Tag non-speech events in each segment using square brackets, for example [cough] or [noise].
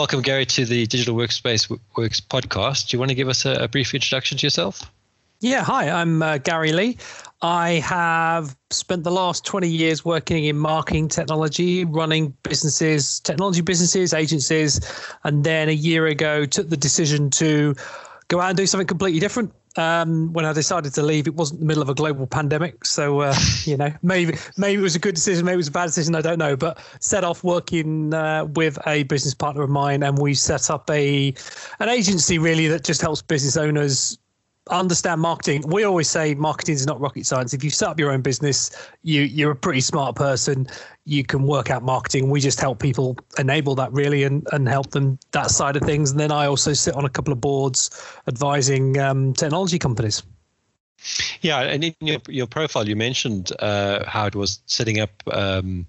Welcome, Garry, to the Digital Workspace Works podcast. Do you want to give us a, a brief introduction to yourself? Yeah, hi, I'm uh, Garry Lee. I have spent the last 20 years working in marketing technology, running businesses, technology businesses, agencies, and then a year ago took the decision to go out and do something completely different um, when I decided to leave, it wasn't the middle of a global pandemic, so uh, [laughs] you know maybe maybe it was a good decision, maybe it was a bad decision, I don't know. But set off working uh, with a business partner of mine, and we set up a an agency really that just helps business owners understand marketing. We always say marketing is not rocket science. If you set up your own business, you you're a pretty smart person. You can work out marketing. We just help people enable that really and and help them that side of things. And then I also sit on a couple of boards advising um, technology companies. Yeah, and in your your profile, you mentioned uh, how it was setting up. Um,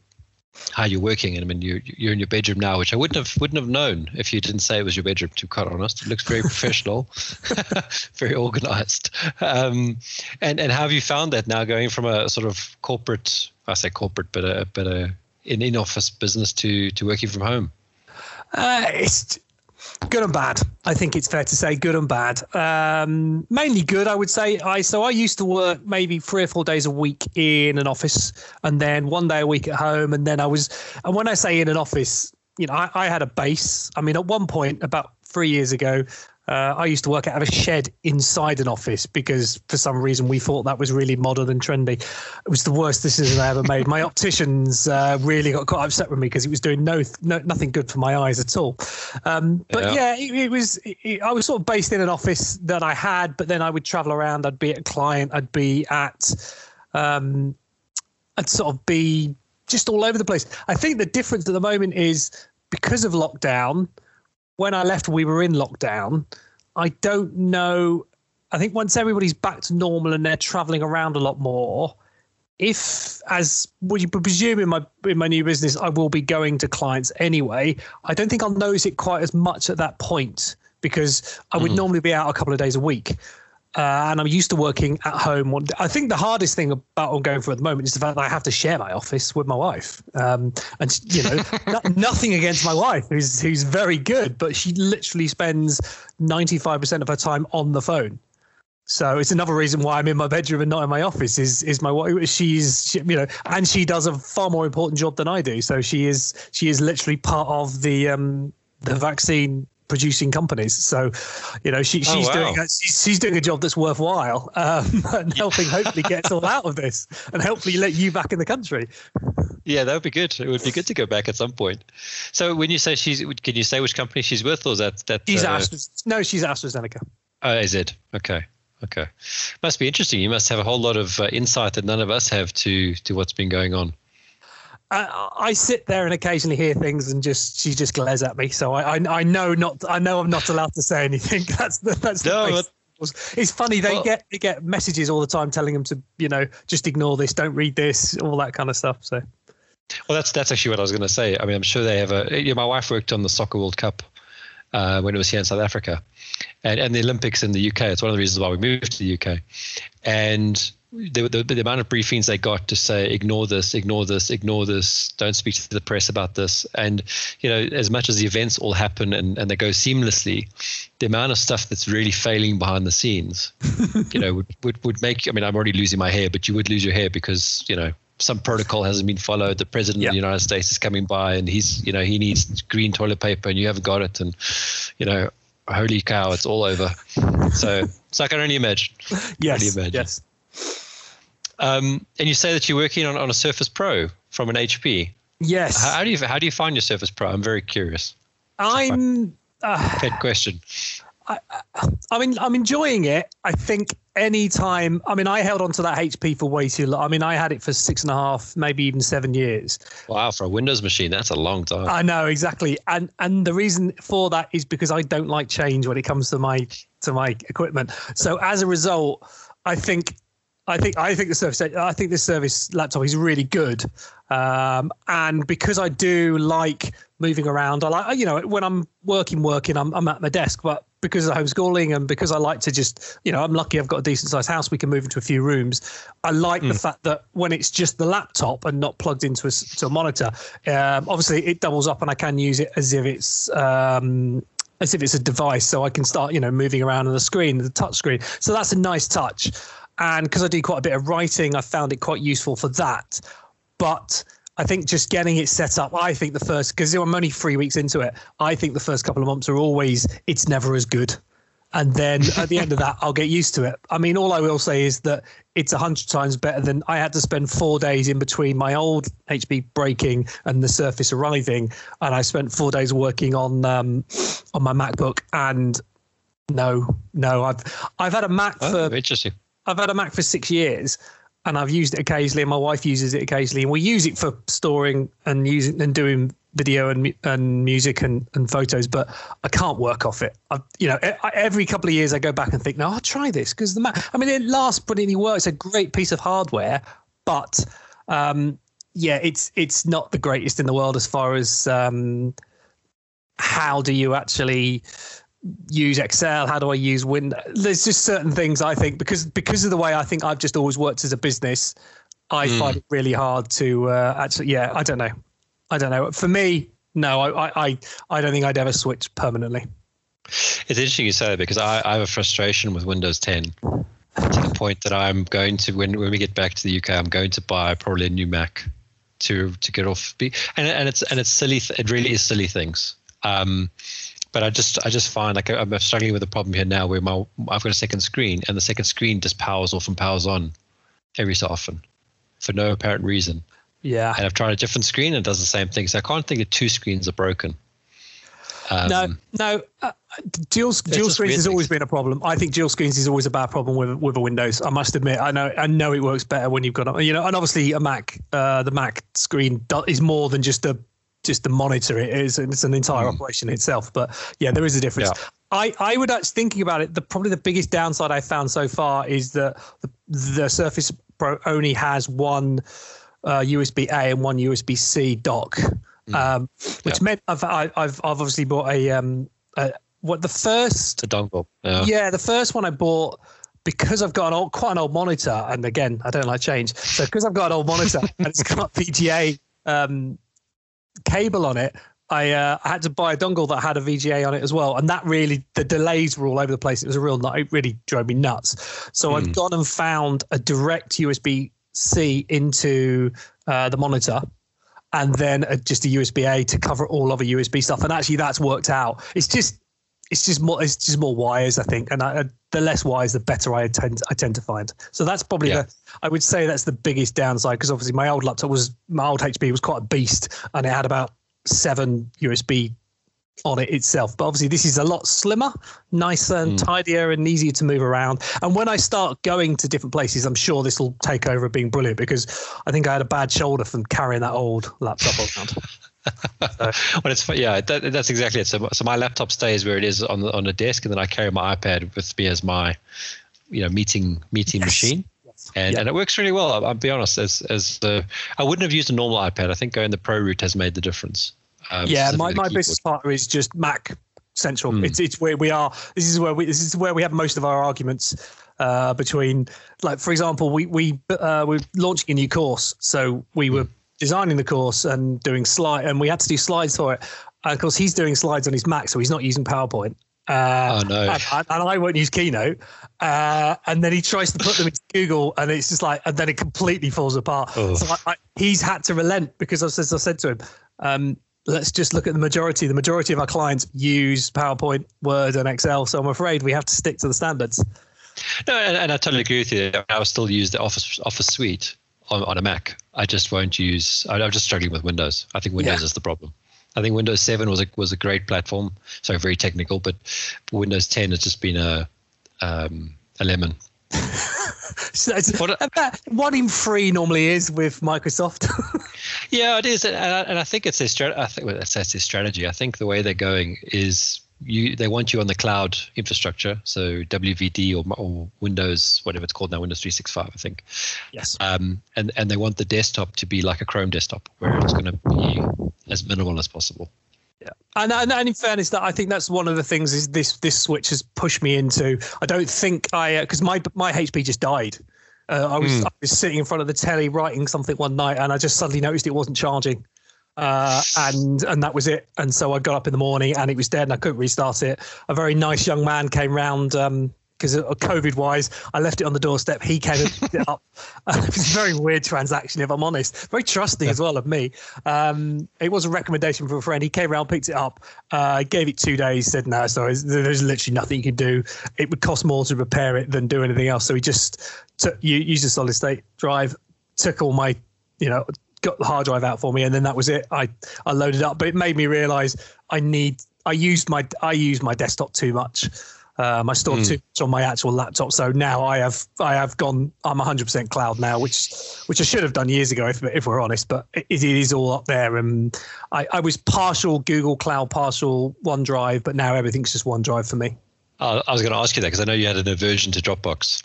how you're working. And I mean, you're you're in your bedroom now, which I wouldn't have wouldn't have known if you didn't say it was your bedroom. To be quite honest, it looks very professional, [laughs] very organized. Um, and and how have you found that now, going from a sort of corporate, I say corporate, but a but a in in office business to to working from home? Uh, it's good and bad. I think it's fair to say good and bad. Um, mainly good, I would say. I so I used to work maybe three or four days a week in an office, and then one day a week at home. And then I was, and when I say in an office, you know, I, I had a base. I mean, at one point about three years ago, uh, I used to work out of a shed inside an office because for some reason we thought that was really modern and trendy. It was the worst decision I ever made. My [laughs] opticians uh, really got quite upset with me because it was doing no, no nothing good for my eyes at all. Um, but yeah, yeah it, it, was. It, I was sort of based in an office that I had, but then I would travel around. I'd be at a client. I'd be at. Um, I'd sort of be just all over the place. I think the difference at the moment is because of lockdown when I left, we were in lockdown. I don't know. I think once everybody's back to normal and they're traveling around a lot more, if as would you presume in my in my new business, I will be going to clients anyway. I don't think I'll notice it quite as much at that point because I would mm. normally be out a couple of days a week. Uh, and I'm used to working at home. I think the hardest thing about I'm going for at the moment is the fact that I have to share my office with my wife. Um, and you know, [laughs] nothing against my wife, who's who's very good, but she literally spends 95% of her time on the phone. So it's another reason why I'm in my bedroom and not in my office. Is is my wife? She's she, you know, and she does a far more important job than I do. So she is she is literally part of the um the vaccine producing companies. So, you know, she, oh, she's oh, wow. doing a, she's, she's, doing a job that's worthwhile um, [laughs] and helping hopefully get us all out of this and hopefully let you back in the country. Yeah, that would be good. It would be good to go back at some point. So, when you say she's, can you say which company she's with, or is that that? She's uh, no, she's AstraZeneca. Oh, is it okay? Okay, must be interesting. You must have a whole lot of uh, insight that none of us have to to what's been going on. I, I, sit there and occasionally hear things, and just she just glares at me. So I, I, I know not I know I'm not allowed to say anything. [laughs] That's the, that's no, the it's funny they well, get they get messages all the time telling them to you know just ignore this, don't read this, all that kind of stuff. So. Well, that's that's actually what I was going to say. I mean, I'm sure they have a. You know, my wife worked on the Soccer World Cup uh, when it was here in South Africa, and and the Olympics in the UK. It's one of the reasons why we moved to the UK, and the, the, the, amount of briefings they got to say ignore this ignore this ignore this. Don't speak to the press about this. And you know as much as the events all happen and, and they go seamlessly the amount of stuff that's really failing behind the scenes you know would, would, would make i mean i'm already losing my hair but you would lose your hair because you know some protocol hasn't been followed. The president of the united states is coming by and he's you know he needs green toilet paper and you haven't got it. And you know holy cow it's all over. So so i can only imagine. Yes only imagine. yes um, and you say that you're working on, on a Surface Pro from an HP. Yes. How, how do you how do you find your Surface Pro? I'm very curious. I'm uh, pet question. I, I mean, I'm enjoying it. I think any time. I mean, I held on to that HP for way too long. I mean, I had it for six and a half, maybe even seven years. Wow, for a Windows machine, that's a long time. I know exactly, and and the reason for that is because I don't like change when it comes to my to my equipment. So as a result, I think I think I think the Surface I think this Surface laptop is really good, um, and because I do like moving around, I like you know when I'm working working I'm I'm at my desk, but because of homeschooling and because I like to just you know I'm lucky I've got a decent sized house we can move into a few rooms. I like mm. the fact that when it's just the laptop and not plugged into a, to a monitor, um, obviously it doubles up and I can use it as if it's um, as if it's a device, so I can start, you know, moving around on the screen, the touch screen. So that's a nice touch. And because I do quite a bit of writing, I found it quite useful for that. But I think just getting it set up, I think the first, because I'm only three weeks into it, I think the first couple of months are always, it's never as good. And then at the end of that i'll get used to it. I mean all i will say is that it's a hundred times better than i had to spend four days in between my old hp breaking and the surface arriving. And i spent four days working on um, on my macbook. And no no i've i've had a mac oh, for interesting i've had a mac for six years and I've used it occasionally, and my wife uses it occasionally, and we use it for storing and using and doing video and and music and, and photos, but I can't work off it. I, you know, every couple of years I go back and think, no, I'll try this because the Mac. I mean, it lasts brilliantly well. It's a great piece of hardware, but um, yeah, it's it's not the greatest in the world as far as um, how do you actually use Excel? How do I use Windows? There's just certain things I think because because of the way I think I've just always worked as a business, I mm. find it really hard to uh, actually. Yeah, I don't know. I don't know. For me, no, I, I, I don't think I'd ever switch permanently. It's interesting you say that because I, I have a frustration with Windows 10 to the point that I'm going to when when we get back to the UK, I'm going to buy probably a new Mac to to get off. Be and and it's and it's silly. It really is silly things. Um, but I just I just find like I'm struggling with a problem here now where my I've got a second screen and the second screen just powers off and powers on every so often for no apparent reason. Yeah. And I've tried a different screen and it does the same thing. So I can't think that two screens are broken. Um, no, no. Uh, dual dual screens has always been a problem. I think dual screens is always a bad problem with with a Windows. I must admit. I know I know it works better when you've got a, you know, and obviously a Mac, uh, the Mac screen is more than just a just the monitor. It is it's an entire mm. operation itself. But yeah, there is a difference. Yeah. I, I would actually thinking about it. The probably the biggest downside I found so far is that the, the Surface Pro only has one uh, USB A and one USB C dock, mm. um, which yeah. meant I've, I've I've obviously bought a um a, what the first the dongle yeah. yeah the first one I bought because I've got an old, quite an old monitor, and again, I don't like change. So because I've got an old monitor [laughs] and it's got VGA um, cable on it, I, uh, I had to buy a dongle that had a VGA on it as well, and that really the delays were all over the place. It was a real it really drove me nuts. So mm. I've gone and found a direct USB C into uh, the monitor and then a, just a USB A to cover all other USB stuff. And actually, that's worked out. It's just it's just more it's just more wires, I think, and I, the less wires, the better I tend I tend to find. So that's probably yeah. the I would say that's the biggest downside because obviously my old laptop was my old HP was quite a beast, and it had about seven USB on it itself. But obviously, this is a lot slimmer, nicer, and mm. tidier, and easier to move around. And when I start going to different places, I'm sure this will take over being brilliant because I think I had a bad shoulder from carrying that old laptop around. [laughs] so. well, it's yeah, that, that's exactly it. So, so my laptop stays where it is on the on the desk, and then I carry my iPad with me as my, you know, meeting meeting yes. machine. And, and it works really well. I'll, I'll be honest. As as the, I wouldn't have used a normal iPad. I think going the Pro route has made the difference. Um, yeah, my, my business partner is just Mac central. Mm. It's it's where we are. This is where we this is where we have most of our arguments uh, between. Like for example, we we uh, we're launching a new course, so we were designing the course and doing slide, and we had to do slides for it. And of course, he's doing slides on his Mac, so he's not using PowerPoint. Uh, oh no! [laughs] And, and, I won't use Keynote. Uh, and then he tries to put them into Google, and it's just like, and then it completely falls apart. Oh. So I, I, he's had to relent because, as I said to him, um, let's just look at the majority. The majority of our clients use PowerPoint, Word, and Excel. So I'm afraid we have to stick to the standards. No, and, and I totally agree with you. I will still use the Office Office Suite on, on a Mac. I just won't use. I, am just struggling with Windows. I think Windows yeah. is the problem. I think Windows 7 was a was a great platform. So very technical, but Windows 10 has just been a um, a lemon. [laughs] so about one in three normally is with Microsoft. [laughs] yeah, it is, and I, and I think it's a strat. I think well, that's, that's their strategy. I think the way they're going is you they want you on the cloud infrastructure, so WVD or, or Windows, whatever it's called now, Windows 365, I think. Yes. Um, and and they want the desktop to be like a Chrome desktop, where it's going to be as minimal as possible. Yeah, and, and, and in fairness, that I think that's one of the things is this this switch has pushed me into. I don't think I because uh, my my HP just died. Uh, I was mm. I was sitting in front of the telly writing something one night, and I just suddenly noticed it wasn't charging uh, and and that was it. And so I got up in the morning and it was dead, and I couldn't restart it. A very nice young man came round because um, COVID wise, I left it on the doorstep. He came and picked it up. Uh, [laughs] [laughs] it was a very weird transaction, if I'm honest. Very trusting as well of me. Um, it was a recommendation from a friend. He came around, picked it up, uh, gave it two days, said, no, sorry, there's literally nothing you can do. It would cost more to repair it than do anything else. So he just took, used a solid state drive, took all my, you know, got the hard drive out for me, and then that was it. I I loaded up, but it made me realize I need. I used my I used my desktop too much. Um, I stored mm. too much on my actual laptop, so now I have I have gone. I'm 100% cloud now, which which I should have done years ago, if if we're honest. But it, it is all up there, and I, I was partial Google Cloud, partial OneDrive, but now everything's just OneDrive for me. Uh, I was going to ask you that because I know you had an aversion to Dropbox.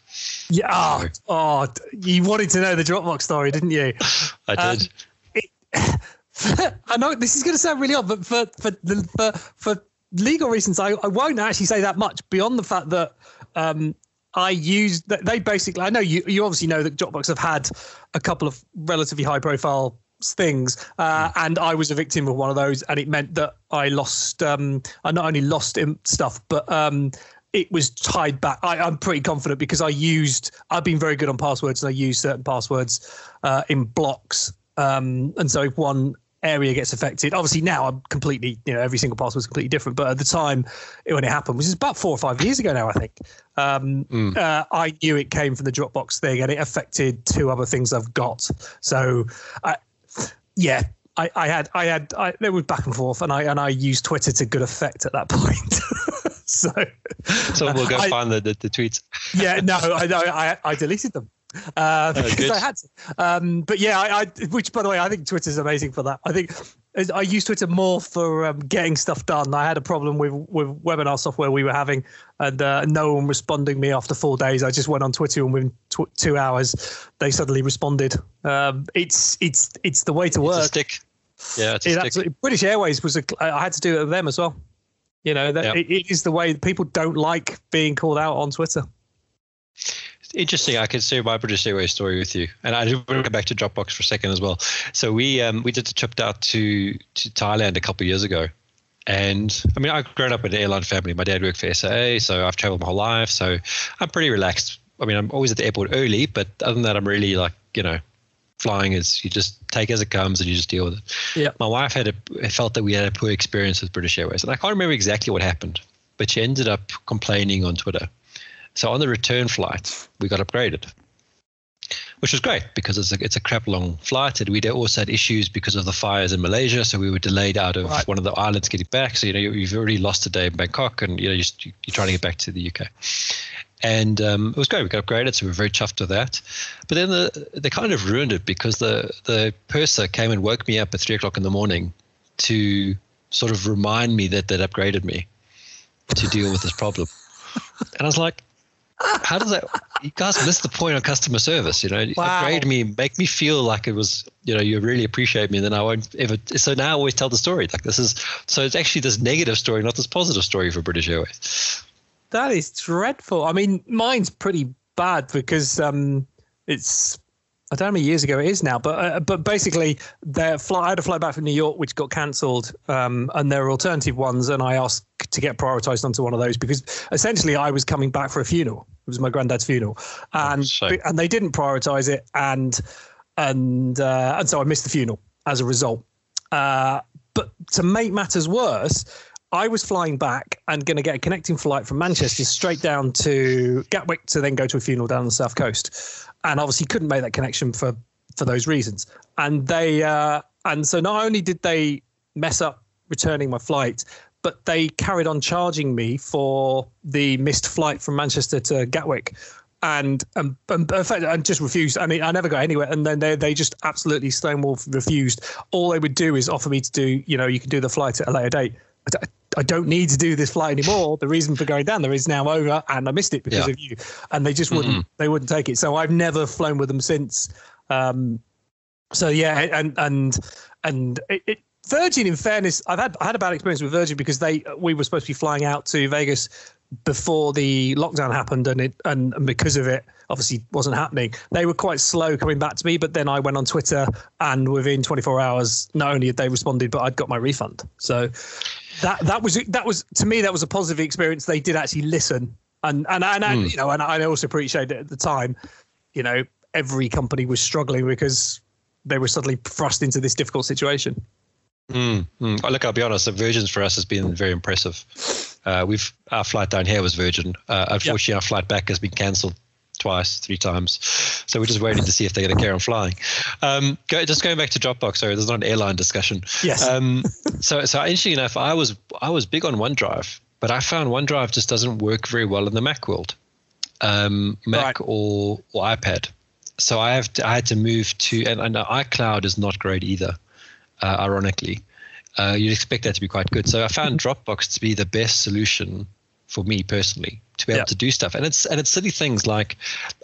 Yeah. Oh, oh, you wanted to know the Dropbox story, didn't you? I did. Um, it, [laughs] I know this is going to sound really odd, but for for for, for legal reasons, I, I won't actually say that much beyond the fact that um, I used they basically. I know you you obviously know that Dropbox have had a couple of relatively high profile things uh, hmm. and i was a victim of one of those and it meant that i lost um, i not only lost stuff but um, it was tied back I, am pretty confident because i used i've been very good on passwords and i use certain passwords uh, in blocks um, and so if one area gets affected obviously now i'm completely you know every single password is completely different but at the time when it happened which is about four or five years ago now i think um, mm. uh, i knew it came from the dropbox thing and it affected two other things i've got so I, yeah, I, I had I had I, it was back and forth, and I and I used Twitter to good effect at that [laughs] point. [laughs] so, so we'll go I, find the, the, the tweets. [laughs] yeah, no, I know I I deleted them uh, oh, because I had to. Um, but yeah, I, I, which by the way, I think Twitter's amazing for that. I think I use Twitter more for um, getting stuff done. I had a problem with with webinar software we were having, and uh, no one responding me after four days. I just went on Twitter, and within tw- two hours, they suddenly responded. Um, it's it's it's the way to work. It's stick. Yeah, it's it stick. British Airways was a. I had to do it with them as well. You know, that yep. it, it is the way people don't like being called out on Twitter interesting. I can share my British Airways story with you, and I do want to go back to Dropbox for a second as well. So we um, we did a trip out to to Thailand a couple of years ago, and I mean I've grown up in an airline family. My dad worked for SAA, so I've traveled my whole life. So I'm pretty relaxed. I mean I'm always at the airport early, but other than that, I'm really like you know flying is you just take as it comes and you just deal with it. Yeah. My wife had a felt that we had a poor experience with British Airways, and I can't remember exactly what happened, but she ended up complaining on Twitter so on the return flight, we got upgraded, which was great because it's a, it's a crap long flight. And we also had issues because of the fires in Malaysia. So we were delayed out of right. one of the islands getting back. So, you know, you've already lost a day in Bangkok and, you know, you're, you're trying to get back to the UK. And um, it was great. We got upgraded, so we were very chuffed with that. But then the, they kind of ruined it because the, the purser came and woke me up at three o'clock in the morning to sort of remind me that they'd upgraded me to deal with this problem. And I was like, how does that you guys miss the point on customer service you know wow. upgrade me make me feel like it was you know you really appreciate me and then i won't ever so now i always tell the story like this is so it's actually this negative story not this positive story for british airways that is dreadful i mean mine's pretty bad because um it's I don't know how many years ago it is now, but uh, but basically, their flight, I had a flight back from New York which got cancelled, um, and there are alternative ones, and I asked to get prioritised onto one of those because essentially I was coming back for a funeral. It was my granddad's funeral, and oh, and they didn't prioritise it, and and uh, and so I missed the funeral as a result. Uh, but to make matters worse, I was flying back and going to get a connecting flight from Manchester straight down to Gatwick to then go to a funeral down on the south coast and obviously couldn't make that connection for for those reasons. And they uh, and so not only did they mess up returning my flight, but they carried on charging me for the missed flight from Manchester to Gatwick and and, and, and just refused. I mean, I never got anywhere, and then they they just absolutely stonewall refused. All they would do is offer me to do, you know, you can do the flight at a later date. I don't need to do this flight anymore. The reason for going down there is now over, and I missed it because yeah. of you. And they just wouldn't mm-hmm. they wouldn't take it. So I've never flown with them since. Um, so yeah, and and and it, it Virgin, in fairness, I've had I had a bad experience with Virgin because they we were supposed to be flying out to Vegas before the lockdown happened, and it and, and because of it, obviously wasn't happening. They were quite slow coming back to me, but then I went on Twitter, and within 24 hours, not only had they responded, but I'd got my refund. So that that was that was to me that was a positive experience. They did actually listen, and and and, and mm. you know, and I also appreciate it at the time. You know, every company was struggling because they were suddenly thrust into this difficult situation. Mm, mm. Oh, look, I'll be honest. The Virgins for us has been very impressive. Uh, we've our flight down here was Virgin. Uh, unfortunately, yep. our flight back has been cancelled twice, three times. So we're just waiting to see if they're going to carry on flying. Um, go, just going back to Dropbox. Sorry, there's not an airline discussion. Yes. Um, [laughs] so, so interesting enough, I was I was big on OneDrive, but I found OneDrive just doesn't work very well in the Mac world, um, Mac right. or or iPad. So I have to, I had to move to and, and iCloud is not great either uh, ironically. Uh, you'd expect that to be quite good. So I found Dropbox to be the best solution for me personally to be able to do stuff. And it's and it's silly things like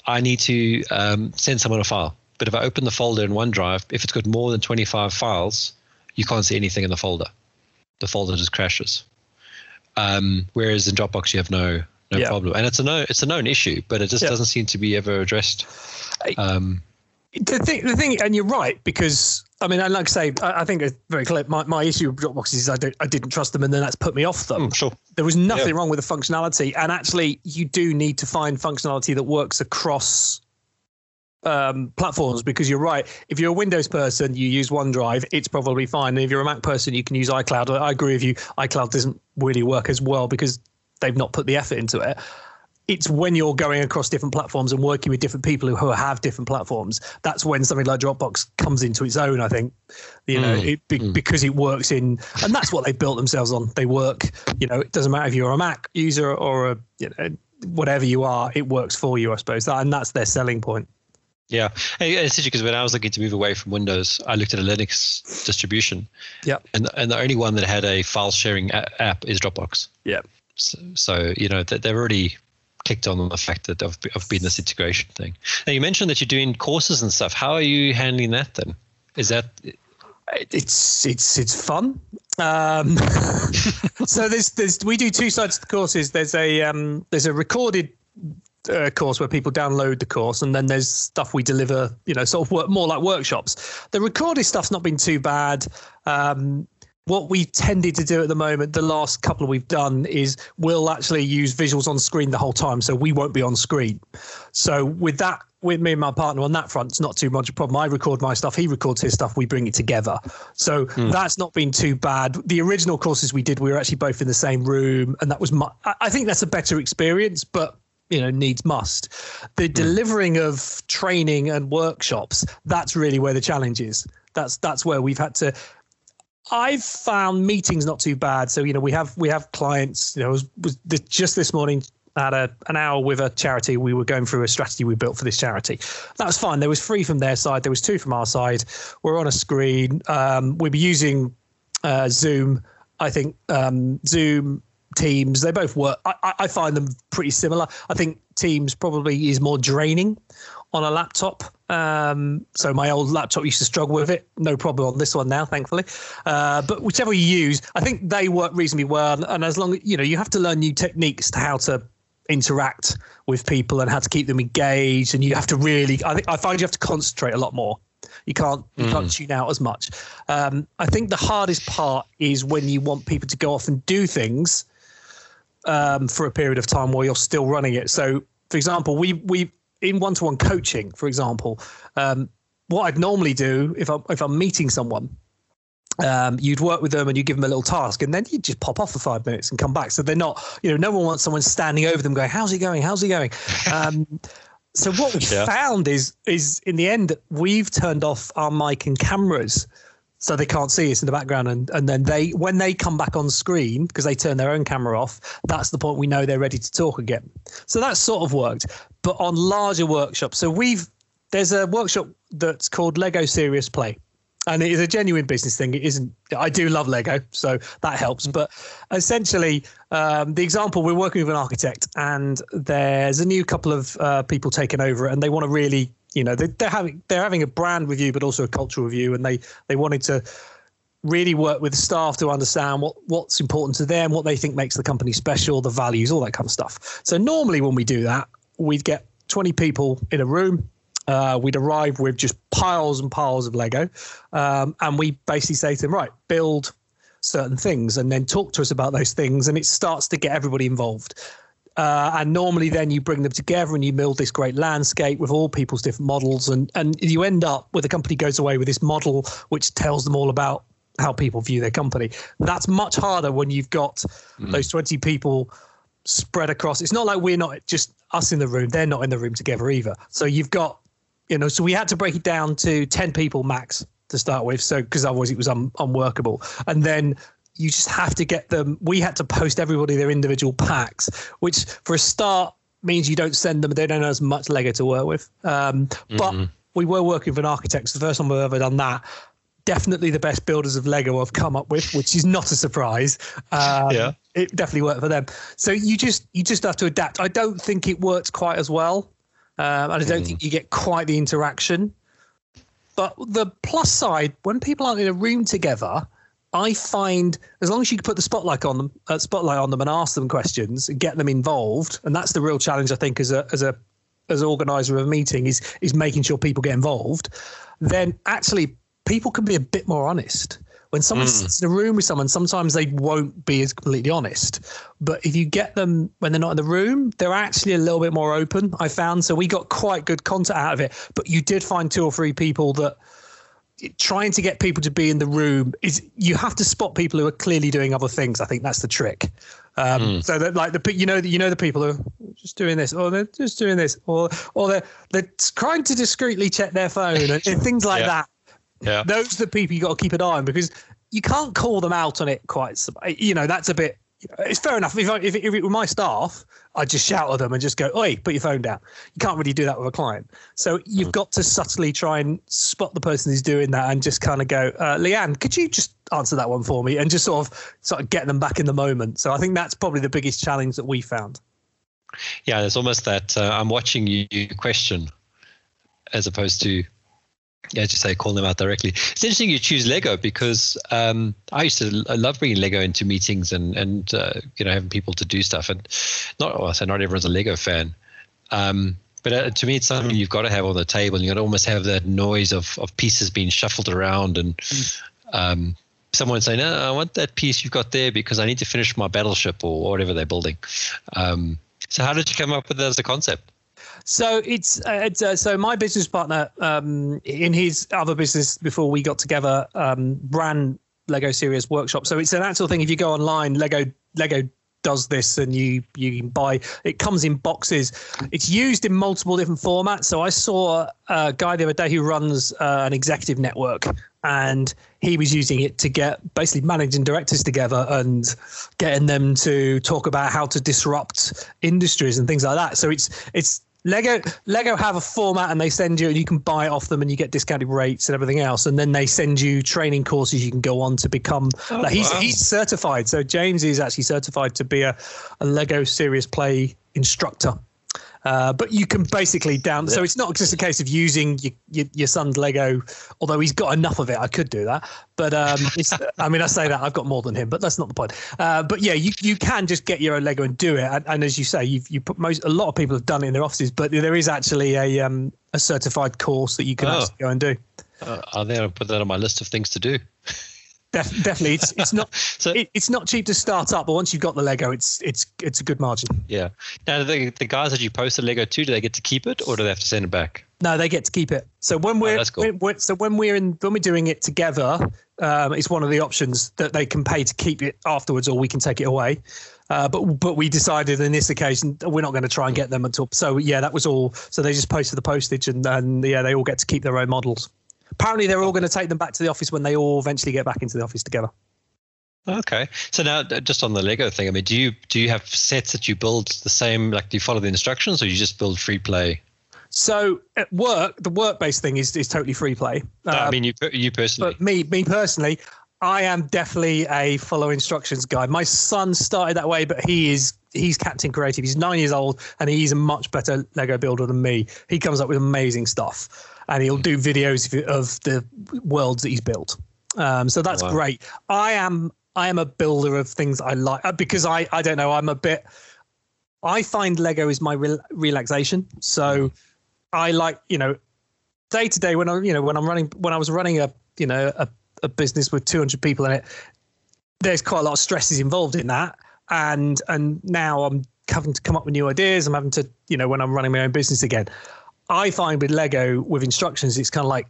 I need to um, send someone a file, but if I open the folder in OneDrive, if it's got more than 25 files, you can't see anything in the folder. The folder just crashes. Um, whereas in Dropbox, you have no no problem, and it's a no it's a known issue, but it just doesn't seem to be ever addressed. Um, the thing, the thing, and you're right because I mean, and like I say, I, I think it's very clear. My, my issue with Dropbox is I don't, I didn't trust them, and then that's put me off them. Mm, sure. There was nothing yeah. wrong with the functionality, and actually, you do need to find functionality that works across um, platforms because you're right. If you're a Windows person, you use OneDrive, it's probably fine. And if you're a Mac person, you can use iCloud. I agree with you. iCloud doesn't really work as well because they've not put the effort into it it's when you're going across different platforms and working with different people who, have different platforms that's when something like dropbox comes into its own i think you know mm, it, be, mm. because it works in and that's what they built themselves on they work you know it doesn't matter if you're a mac user or a you know whatever you are it works for you i suppose and that's their selling point yeah, it's interesting because when I was looking to move away from Windows, I looked at a Linux distribution. Yeah, and and the only one that had a file sharing app is Dropbox. Yeah. So, so you know that they're already clicked on the fact that of, of business integration thing. Now you mentioned that you're doing courses and stuff. How are you handling that then? Is that it's it's it's fun. Um, [laughs] so there's there's we do two sides of the courses. There's a um, there's a recorded uh, course where people download the course, and then there's stuff we deliver. You know, sort of work more like workshops. The recorded stuff's not been too bad. Um, what we've tended to do at the moment, the last couple we've done, is we'll actually use visuals on screen the whole time, so we won't be on screen. So with that, with me and my partner on that front, it's not too much of a problem. I record my stuff, he records his stuff, we bring it together. So mm. that's not been too bad. The original courses we did, we were actually both in the same room, and that was my, I think that's a better experience, but you know needs must the mm. delivering of training and workshops that's really where the challenge is that's that's where we've had to I've found meetings not too bad. So you know, we have we have clients. You know, was, was just this morning had a an hour with a charity. We were going through a strategy we built for this charity. That was fine. There was three from their side. There was two from our side. We're on a screen. Um, we'll be using uh, Zoom. I think um, Zoom Teams. They both work. I, I find them pretty similar. I think Teams probably is more draining on a laptop. Um, so my old laptop used to struggle with it. No problem on this one now, thankfully. Uh, but whichever you use, I think they work reasonably well. And as long as you know, you have to learn new techniques to how to interact with people and how to keep them engaged. And you have to really, I think, I find you have to concentrate a lot more. You can't you mm. can't tune out as much. Um, I think the hardest part is when you want people to go off and do things um, for a period of time while you're still running it. So, for example, we we in one-to-one coaching, for example, um, what I'd normally do if I'm if I'm meeting someone, um, you'd work with them and you give them a little task, and then you just pop off for five minutes and come back. So they're not, you know, no one wants someone standing over them going, "How's it going? How's it going?" [laughs] Um, so what we yeah. found is is in the end we've turned off our mic and cameras so they can't see us in the background. And, and then they when they come back on screen because they turn their own camera off that's the point we know they're ready to talk again. So that's sort of worked but on larger workshops. So we've there's a workshop that's called lego serious play and it is a genuine business thing. It isn't i do love lego so that helps. But essentially um, the example we're working with an architect and there's a new couple of uh, people taking over and they want to really you know they, they're having they're having a brand review but also a cultural review and they they wanted to really work with staff to understand what what's important to them what they think makes the company special the values all that kind of stuff. So normally when we do that we'd get 20 people in a room. Uh, we'd arrive with just piles and piles of lego um, and we basically say to them right build certain things and then talk to us about those things and it starts to get everybody involved uh, and normally then you bring them together and you build this great landscape with all people's different models. And and you end up with the company goes away with this model which tells them all about how people view their company. That's much harder when you've got mm. those 20 people spread across. It's not like we're not just us in the room. They're not in the room together either. So you've got you know so we had to break it down to 10 people max to start with. So because otherwise it was un, unworkable. And then you just have to get them. We had to post everybody their individual packs, which for a start means you don't send them. They don't have as much Lego to work with. Um, mm-hmm. But we were working with an architect. It's the first time we've ever done that. Definitely the best builders of Lego I've come up with, which is not a surprise. Um, yeah, it definitely worked for them. So you just you just have to adapt. I don't think it works quite as well, um, and I don't mm. think you get quite the interaction. But the plus side, when people aren't in a room together, I find as long as you can put the spotlight on them, uh, spotlight on them, and ask them questions and get them involved, and that's the real challenge I think as a as a as an organizer of a meeting is is making sure people get involved. Then actually, people can be a bit more honest. When someone mm. sits in a room with someone, sometimes they won't be as completely honest. But if you get them when they're not in the room, they're actually a little bit more open. I found so we got quite good content out of it. But you did find two or three people that trying to get people to be in the room is you have to spot people who are clearly doing other things. I think that's the trick. Um, mm. So that like the you know you know the people who are just doing this or they're just doing this or or they're they're trying to discreetly check their phone and, and things like [laughs] yeah. that. Yeah. Those are the people you got to keep an eye on because you can't call them out on it quite. You know that's a bit. It's fair enough. If I, if, it, if it were my staff, I'd just shout at them and just go, "Oi, put your phone down." You can't really do that with a client. So you've mm. got to subtly try and spot the person who's doing that and just kind of go, uh, "Leanne, could you just answer that one for me?" And just sort of sort of get them back in the moment. So I think that's probably the biggest challenge that we found. Yeah, it's almost that uh, I'm watching you question, as opposed to yeah, as you say, call them out directly. It's interesting you choose Lego because um, I used to I love bringing Lego into meetings and and uh, you know having people to do stuff. And not well, I say not everyone's a Lego fan, um, but uh, to me it's something you've got to have on the table. You got to almost have that noise of of pieces being shuffled around and. Um, someone saying, no, I want that piece you've got there because I need to finish my battleship or whatever they're building. Um, so, how did you come up with that as a concept? So it's, uh, it's uh, so my business partner um, in his other business before we got together um, ran Lego Serious Workshop. So it's an actual thing. If you go online, Lego Lego does this and you you can buy it comes in boxes it's used in multiple different formats so i saw a guy the other day who runs uh, an executive network and he was using it to get basically managing directors together and getting them to talk about how to disrupt industries and things like that so it's it's Lego Lego have a format and they send you and you can buy it off them and you get discounted rates and everything else. And then they send you training courses you can go on to become oh, like he's wow. he's certified. So James is actually certified to be a, a Lego serious play instructor uh, but you can basically down. So it's not just a case of using your, your, your, son's Lego, although he's got enough of it. I could do that, but um, [laughs] I mean, I say that I've got more than him, but that's not the point. Uh, but yeah, you, you can just get your own Lego and do it. And, and, as you say, you've you put most a lot of people have done it in their offices, but there is actually a um, a certified course that you can oh. go and do. Uh, I'll there put that on my list of things to do. [laughs] Def- definitely, it's it's not [laughs] so, it, it's not cheap to start up, but once you've got the Lego, it's it's it's a good margin. Yeah. Now, the the guys that you post the Lego to, do they get to keep it, or do they have to send it back? No, they get to keep it. So when we're, oh, cool. we're so when we're in when we're doing it together, um, it's one of the options that they can pay to keep it afterwards, or we can take it away. Uh, but but we decided in this occasion we're not going to try and get them until. So yeah, that was all. So they just posted the postage, and and yeah, they all get to keep their own models. Apparently, they're all going to take them back to the office when they all eventually get back into the office together. Okay. So now, uh, just on the Lego thing, I mean, do you do you have sets that you build the same? Like, do you follow the instructions, or you just build free play? So at work, the work-based thing is is totally free play. No, I um, mean, you you personally. But me, me personally, I am definitely a follow instructions guy. My son started that way, but he is he's Captain Creative. He's nine years old, and he's a much better Lego builder than me. He comes up with amazing stuff, and he'll do videos of the worlds that he's built. Um, so that's wow. great. I am I am a builder of things I like uh, because I I don't know I'm a bit. I find Lego is my re- relaxation. So I like you know day to day when I you know when I'm running when I was running a you know a, a business with 200 people in it. There's quite a lot of stresses involved in that, and and now I'm having to come up with new ideas. I'm having to you know when I'm running my own business again. I find with Lego with instructions, it's kind of like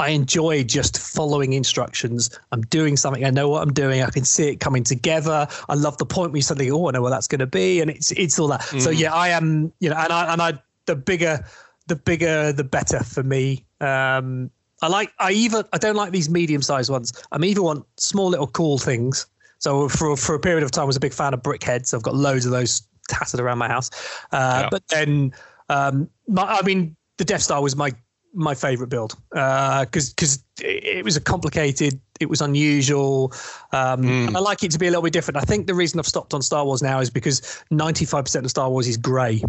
I enjoy just following instructions. I'm doing something. I know what I'm doing. I can see it coming together. I love the point where you suddenly, oh, I know what that's going to be, and it's it's all that. Mm. So yeah, I am. You know, and I and I the bigger the bigger the better for me. Um, I like. I even. I don't like these medium sized ones. I even want small little cool things. So for for a period of time, I was a big fan of BrickHeadz. I've got loads of those tattered around my house. Uh, yeah. But then, um, my, I mean, the Death Star was my my favorite build because uh, because it was a complicated, it was unusual, um, mm. and I like it to be a little bit different. I think the reason I've stopped on Star Wars now is because ninety five percent of Star Wars is grey.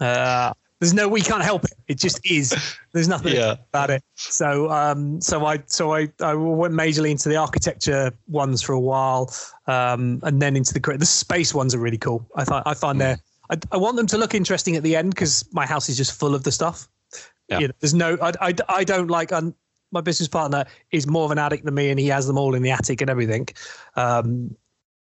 Uh, there's no we can't help it. It just is. There's nothing yeah. about it. So um, so I so I, I went majorly into the architecture ones for a while, um, and then into the the space ones are really cool. I find I find mm. they're I, I want them to look interesting at the end because my house is just full of the stuff. Yeah. You know, there's no, I, I, I don't like, um, my business partner is more of an addict than me and he has them all in the attic and everything. Um,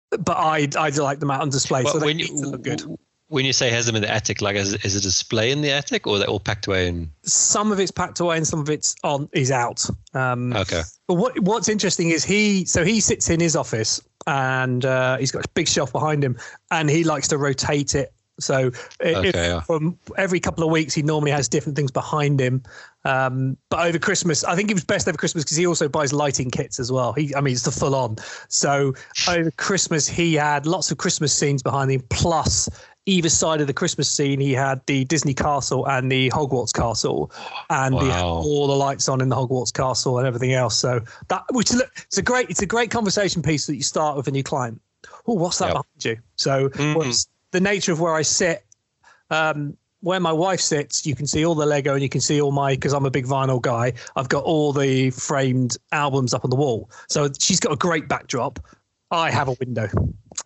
but I, I like them out on display. Well, so they you, look good. When you say has them in the attic, like is, is it a display in the attic or they're all packed away? And some of it's packed away and some of it's on is out. Um, okay. But what what's interesting is he so he sits in his office and uh, he's got a big shelf behind him and he likes to rotate it so okay, if, yeah. from every couple of weeks, he normally has different things behind him. Um, but over Christmas, I think it was best over Christmas because he also buys lighting kits as well. He, I mean, it's the full on. So over Christmas, he had lots of Christmas scenes behind him. Plus, either side of the Christmas scene, he had the Disney Castle and the Hogwarts Castle, and wow. he had all the lights on in the Hogwarts Castle and everything else. So that, which is it's a great, it's a great conversation piece that you start with a new client. Oh, what's that yep. behind you? So mm-hmm the nature of where I sit, um, where my wife sits, you can see all the Lego and you can see all my, because I'm a big vinyl guy, I've got all the framed albums up on the wall. So she's got a great backdrop. I have a window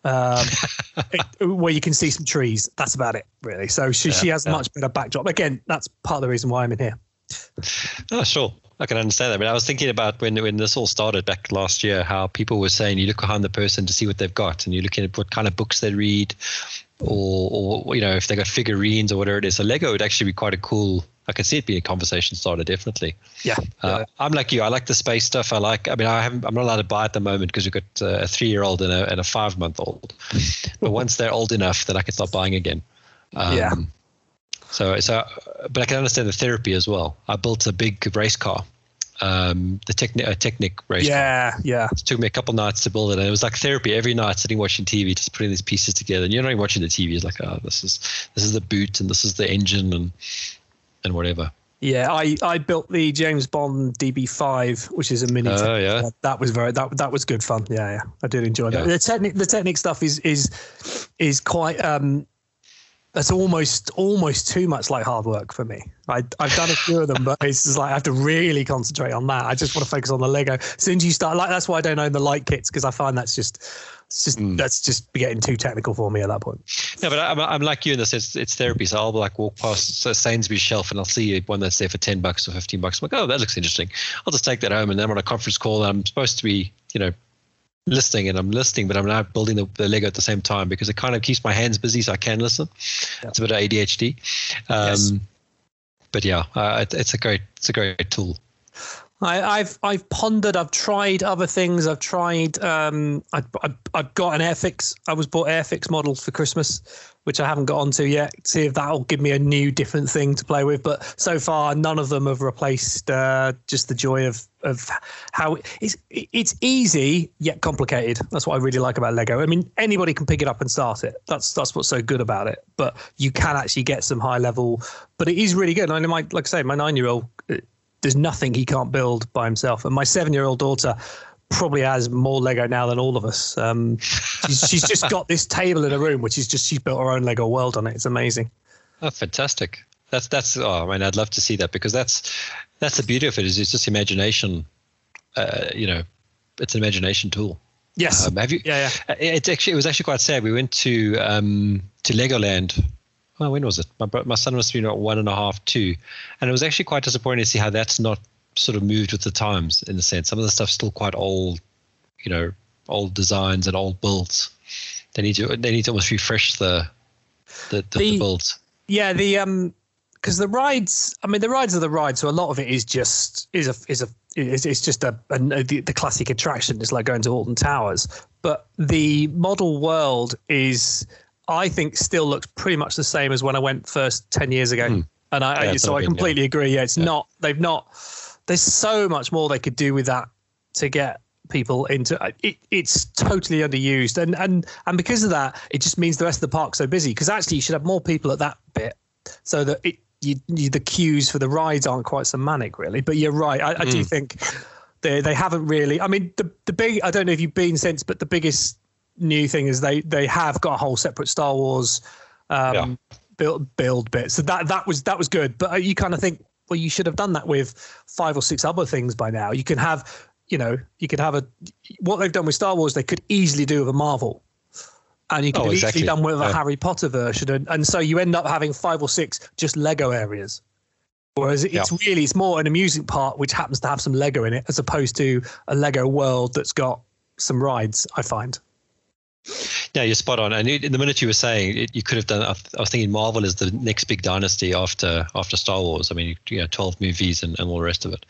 um, [laughs] it, where you can see some trees. That's about it, really. So she, yeah, she has yeah. much better backdrop. Again, that's part of the reason why I'm in here. Oh, sure. I can understand that. But I was thinking about when when this all started back last year, how people were saying you look behind the person to see what they've got, and you're looking at what kind of books they read, or, or you know if they got figurines or whatever it is. So Lego would actually be quite a cool. I can see it being a conversation starter, definitely. Yeah. Uh, I'm like you. I like the space stuff. I like. I mean, I haven't. I'm not allowed to buy at the moment because we've got uh, a three year old and a and a five month old. [laughs] but once they're old enough, then I can start buying again. Um, yeah. So so, but I can understand the therapy as well. I built a big race car um, the Technic, uh, Technic race. Yeah, car. yeah. Yeah. It took me a couple nights to build it, and it was like therapy every night, sitting watching TV, just putting these pieces together. And you're not even watching the TV; it's like, oh, this is this is the boot, and this is the engine, and and whatever. Yeah, I, I built the James Bond DB5, which is a mini. Oh yeah, that was very that that was good fun. Yeah, yeah, I did enjoy that. The technic the technic stuff is is is quite um that's almost almost too much like hard work for me. I, I've done a few of them, but it's just like I have to really concentrate on that. I just want to focus on the Lego. As soon as you start, like that's why I don't own the light kits because I find that's just, it's just mm. that's just getting too technical for me at that point. Yeah, but I'm, I'm like you in the sense it's therapy. So I'll like walk past a Sainsbury's shelf and I'll see one that's there for ten bucks or fifteen bucks. I'm like, oh, that looks interesting. I'll just take that home and then I'm on a conference call and I'm supposed to be, you know, listening and I'm listening, but I'm now building the, the, Lego at the same time because it kind of keeps my hands busy so I can listen. Yeah. It's a bit of ADHD. Um, yes. But yeah, uh, it, it's a great it's a great tool. I, have I've pondered. I've tried other things. I've tried. Um, I, I I've got an Airfix. I was bought Airfix models for Christmas, which I haven't got onto yet. See if that'll give me a new, different thing to play with. But so far, none of them have replaced uh, just the joy of of how it's it's easy yet complicated. That's what I really like about Lego. I mean, anybody can pick it up and start it. That's that's what's so good about it. But you can actually get some high level. But it is really good. I know my like I say, my nine year old there's nothing he can't build by himself. And my seven year old daughter probably has more Lego now than all of us. Um, she's, she's just [laughs] got this table in a room, which is just she's built her own Lego world on it. It's amazing. Oh, fantastic! That's that's. Oh, I mean, I'd love to see that because that's that's the beauty of it. Is it's just imagination. Uh, you know, it's an imagination tool. Yes. Um, have you? Yeah, yeah. Uh, it's actually it was actually quite sad. We went to um, to Legoland well, when was it? My, my son must have been about one and a half, two. And it was actually quite disappointing to see how that's not sort of moved with the times in a sense. Some of the stuff's still quite old, you know, old designs and old builds. They need to they need to almost refresh the the, the, the, the builds. Yeah, the um because the rides I mean the rides are the rides, so a lot of it is just is a is a it's, it's just a, a the, the classic attraction. It's like going to Alton Towers, but the model world is I think still looks pretty much the same as when I went first ten years ago. Mm. And I, yeah, so I completely yeah. agree. Yeah, it's yeah. not. They've not. There's so much more they could do with that to get people into it. It's totally underused, and and and because of that, it just means the rest of the park's so busy. Because actually, you should have more people at that bit, so that it you, you, the queues for the rides aren't quite so manic, really. But you're right. I, I mm. do hmm. think they they haven't really. I mean, the the big. I don't know if you've been since, but the biggest new thing is they they have got a whole separate Star Wars um, yeah. build build bit. So that that was that was good. But you kind of think, well, you should have done that with five or six other things by now. You can have, you know, you could have a what they've done with Star Wars. They could easily do with a Marvel. And you could oh, have exactly. easily done with yeah. a Harry Potter version, and, and so you end up having five or six just Lego areas. Whereas it's yeah. really it's more an amusing part which happens to have some Lego in it, as opposed to a Lego world that's got some rides. I find. Yeah, you're spot on. And in the minute you were saying it, you could have done, I was thinking Marvel is the next big dynasty after after Star Wars. I mean, you know, 12 movies and, and all the rest of it.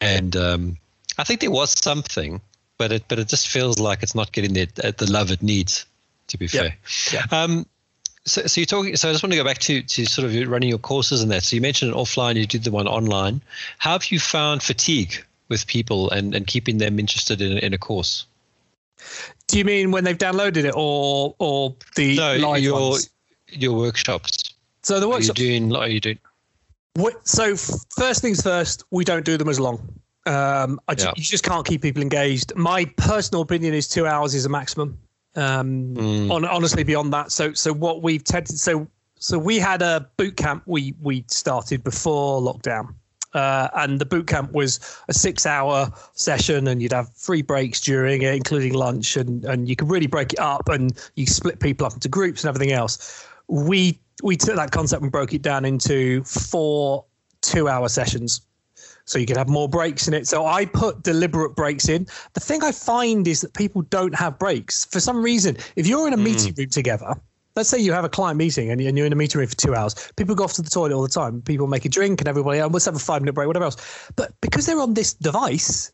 And um, I think there was something, but it but it just feels like it's not getting the the love it needs. To be fair. Yeah. yeah. Um, so, so you're talking. So I just want to go back to to sort of running your courses and that. So you mentioned offline, you did the one online. How have you found fatigue with people and and keeping them interested in in a course? Do you mean when they've downloaded it, or or the no, live your ones? your workshops? So the workshops. Are you doing? Are you doing? What, so first things first, we don't do them as long. Um, I just, yeah. You just can't keep people engaged. My personal opinion is two hours is a maximum. Um, mm. on, honestly, beyond that. So so what we've tended so so we had a boot camp we we started before lockdown. Uh, and the boot camp was a six-hour session, and you'd have three breaks during it, including lunch, and and you could really break it up, and you split people up into groups and everything else. We we took that concept and broke it down into four two-hour sessions, so you could have more breaks in it. So I put deliberate breaks in. The thing I find is that people don't have breaks for some reason. If you're in a mm. meeting room together let's say you have a client meeting and you're in a meeting room for two hours. People go off to the toilet all the time. People make a drink and everybody, oh, let's have a five minute break, whatever else. But because they're on this device,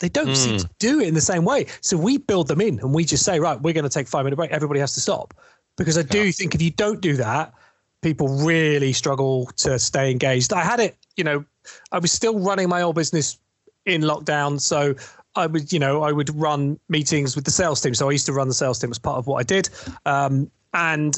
they don't mm. seem to do it in the same way. So we build them in and we just say, right, we're going to take five minute break. Everybody has to stop. Because I do yeah. think if you don't do that, people really struggle to stay engaged. I had it, you know, I was still running my old business in lockdown. So I would, you know, I would run meetings with the sales team. So I used to run the sales team as part of what I did. Um, and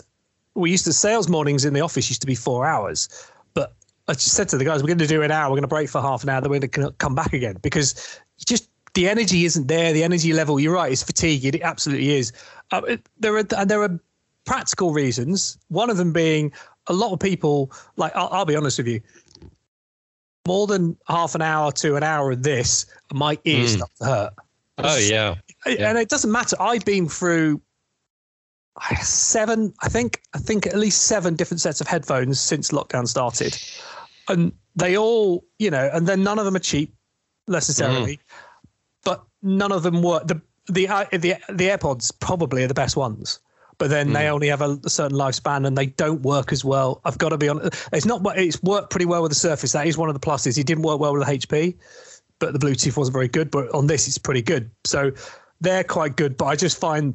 we used to sales mornings in the office used to be four hours, but I just said to the guys, we're going to do an hour. We're going to break for half an hour. Then we're going to come back again because just the energy isn't there. The energy level, you're right, it's fatigued. It absolutely is. Uh, it, there are and there are practical reasons. One of them being a lot of people. Like I'll, I'll be honest with you, more than half an hour to an hour of this, my ears mm. start to hurt. Oh yeah. yeah. And it doesn't matter. I've been through seven, I think, I think at least seven different sets of headphones since lockdown started, and they all, you know, and then none of them are cheap necessarily, mm. but none of them work. The the uh, the the AirPods probably are the best ones, but then mm. they only have a, a, certain lifespan and they don't work as well. I've got to be honest. It's not. It's worked pretty well with the Surface. That is one of the pluses. It didn't work well with the HP but the Bluetooth wasn't very good. But on this, it's pretty good. So they're quite good. But I just find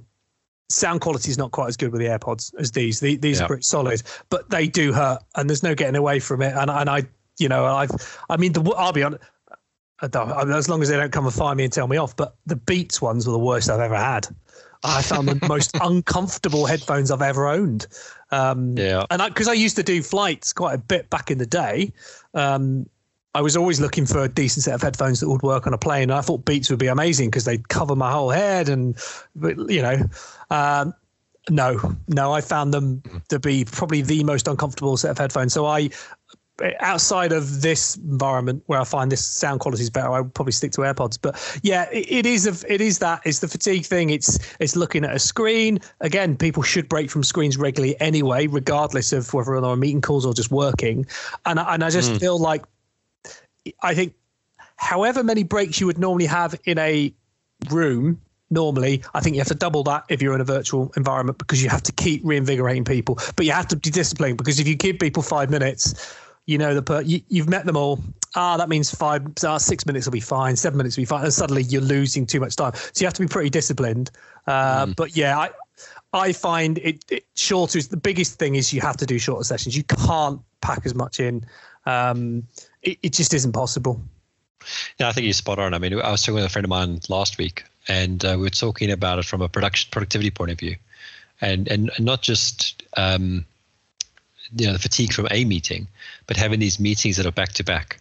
sound quality is not quite as good with the AirPods as these. The, these yeah. are pretty solid, but they do hurt, and there's no getting away from it. And and I, you know, I've, I mean, the, I'll be honest. As long as they don't come and fire me and tell me off, but the Beats ones were the worst I've ever had. I found the most [laughs] uncomfortable headphones I've ever owned. Um, yeah, and because I, I, used to do flights quite a bit back in the day, um, I was always looking for a decent set of headphones that would work on a plane. And I thought Beats would be amazing because they'd cover my whole head, and you know, um, no, no, I found them to be probably the most uncomfortable set of headphones. So I, outside of this environment where I find this sound quality is better, I would probably stick to AirPods. But yeah, it, it is a, it is that it's the fatigue thing. It's it's looking at a screen. Again, people should break from screens regularly anyway, regardless of whether they're on meeting calls or just working. And and I just mm. feel like I think however many breaks you would normally have in a room normally i think you have to double that if you're in a virtual environment because you have to keep reinvigorating people. But you have to be disciplined because if you give people five minutes you know the per- you, have met them all. Ah that means five ah, six minutes will be fine seven minutes will be fine and suddenly you're losing too much time. So you have to be pretty disciplined. Uh, mm. but yeah i i find it, it shorter is the biggest thing is you have to do shorter sessions. You can't pack as much in. Um, it, it just isn't possible. Yeah, I think you're spot on. I mean, I was talking with a friend of mine last week, and uh, we were talking about it from a production productivity point of view, and and not just um, you know the fatigue from a meeting, but having these meetings that are back to back,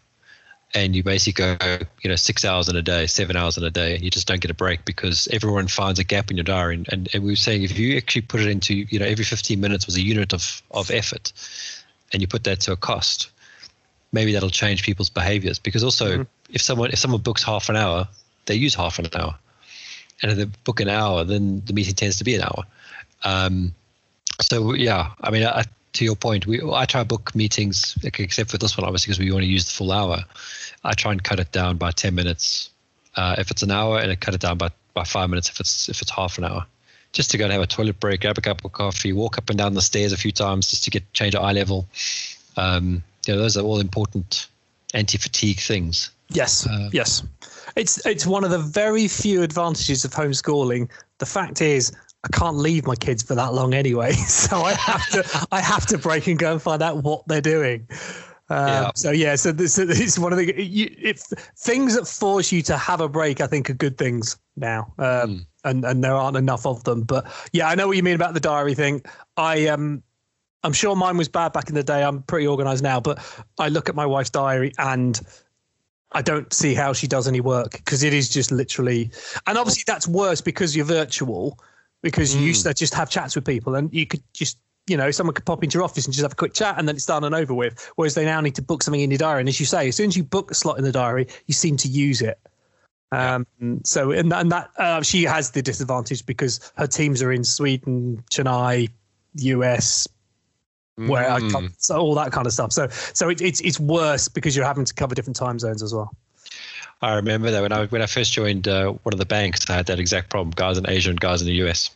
and you basically go you know six hours in a day, seven hours in a day, and you just don't get a break because everyone finds a gap in your diary. And, and, and we were saying if you actually put it into you know every 15 minutes was a unit of of effort, and you put that to a cost maybe that'll change people's behaviors. Because also mm-hmm. if someone if someone books half an hour they use half an hour. And if they book an hour then the meeting tends to be an hour. Um, so yeah i mean I, to your point we i try to book meetings except for this one obviously because we want to use the full hour. I try and cut it down by 10 minutes uh, if it's an hour and I cut it down by, by five minutes if it's if it's half an hour. Just to go and have a toilet break grab a cup of coffee walk up and down the stairs a few times just to get change eye level. Um, you know, those are all important anti-fatigue things. Yes, uh, yes. It's it's one of the very few advantages of homeschooling. The fact is, I can't leave my kids for that long anyway, [laughs] so I have to I have to break and go and find out what they're doing. Um, yeah. So yeah, so this is one of the you, if things that force you to have a break. I think are good things now, um, mm. and and there aren't enough of them. But yeah, I know what you mean about the diary thing. I um I'm sure mine was bad back in the day. I'm pretty organized now, but I look at my wife's diary and I don't see how she does any work because it is just literally, and obviously that's worse because you're virtual, because you used mm. to just have chats with people and you could just, you know, someone could pop into your office and just have a quick chat and then it's done and over with. Whereas they now need to book something in your diary. And as you say, as soon as you book a slot in the diary, you seem to use it. Um, so, and, and that uh, she has the disadvantage because her teams are in Sweden, Chennai, US, where mm. I so all that kind of stuff. So so it, it's it's worse because you're having to cover different time zones as well. I remember that when I when I first joined uh, one of the banks, I had that exact problem. Guys in Asia and guys in the US,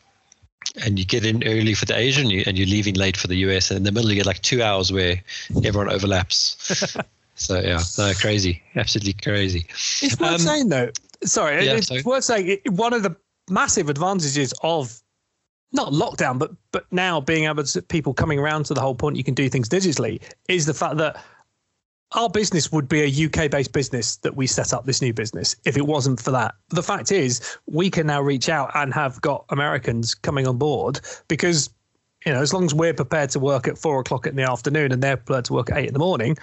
and you get in early for the Asian, and you're leaving late for the US, and in the middle you get like two hours where everyone overlaps. [laughs] so yeah, no, crazy, absolutely crazy. It's worth um, saying though. Sorry, yeah, it's sorry. worth saying one of the massive advantages of not lockdown, but but now being able to people coming around to the whole point you can do things digitally is the fact that our business would be a UK based business that we set up this new business if it wasn't for that. The fact is, we can now reach out and have got Americans coming on board because, you know, as long as we're prepared to work at four o'clock in the afternoon and they're prepared to work at eight in the morning,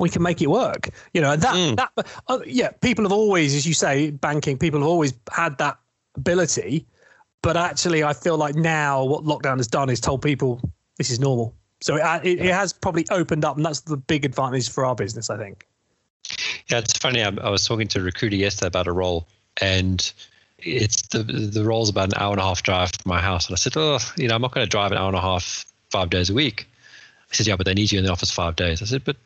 we can make it work. You know, that, mm. that, uh, yeah, people have always, as you say, banking, people have always had that ability but actually, I feel like now what lockdown has done is told people this is normal. So it, it, it has probably opened up, and that's the big advantage for our business, I think. Yeah, it's funny. I, I was talking to a recruiter yesterday about a role, and it's the the role's about an hour and a half drive from my house. And I said, oh, you know, I'm not going to drive an hour and a half five days a week. I said, yeah, but they need you in the office five days. I said, but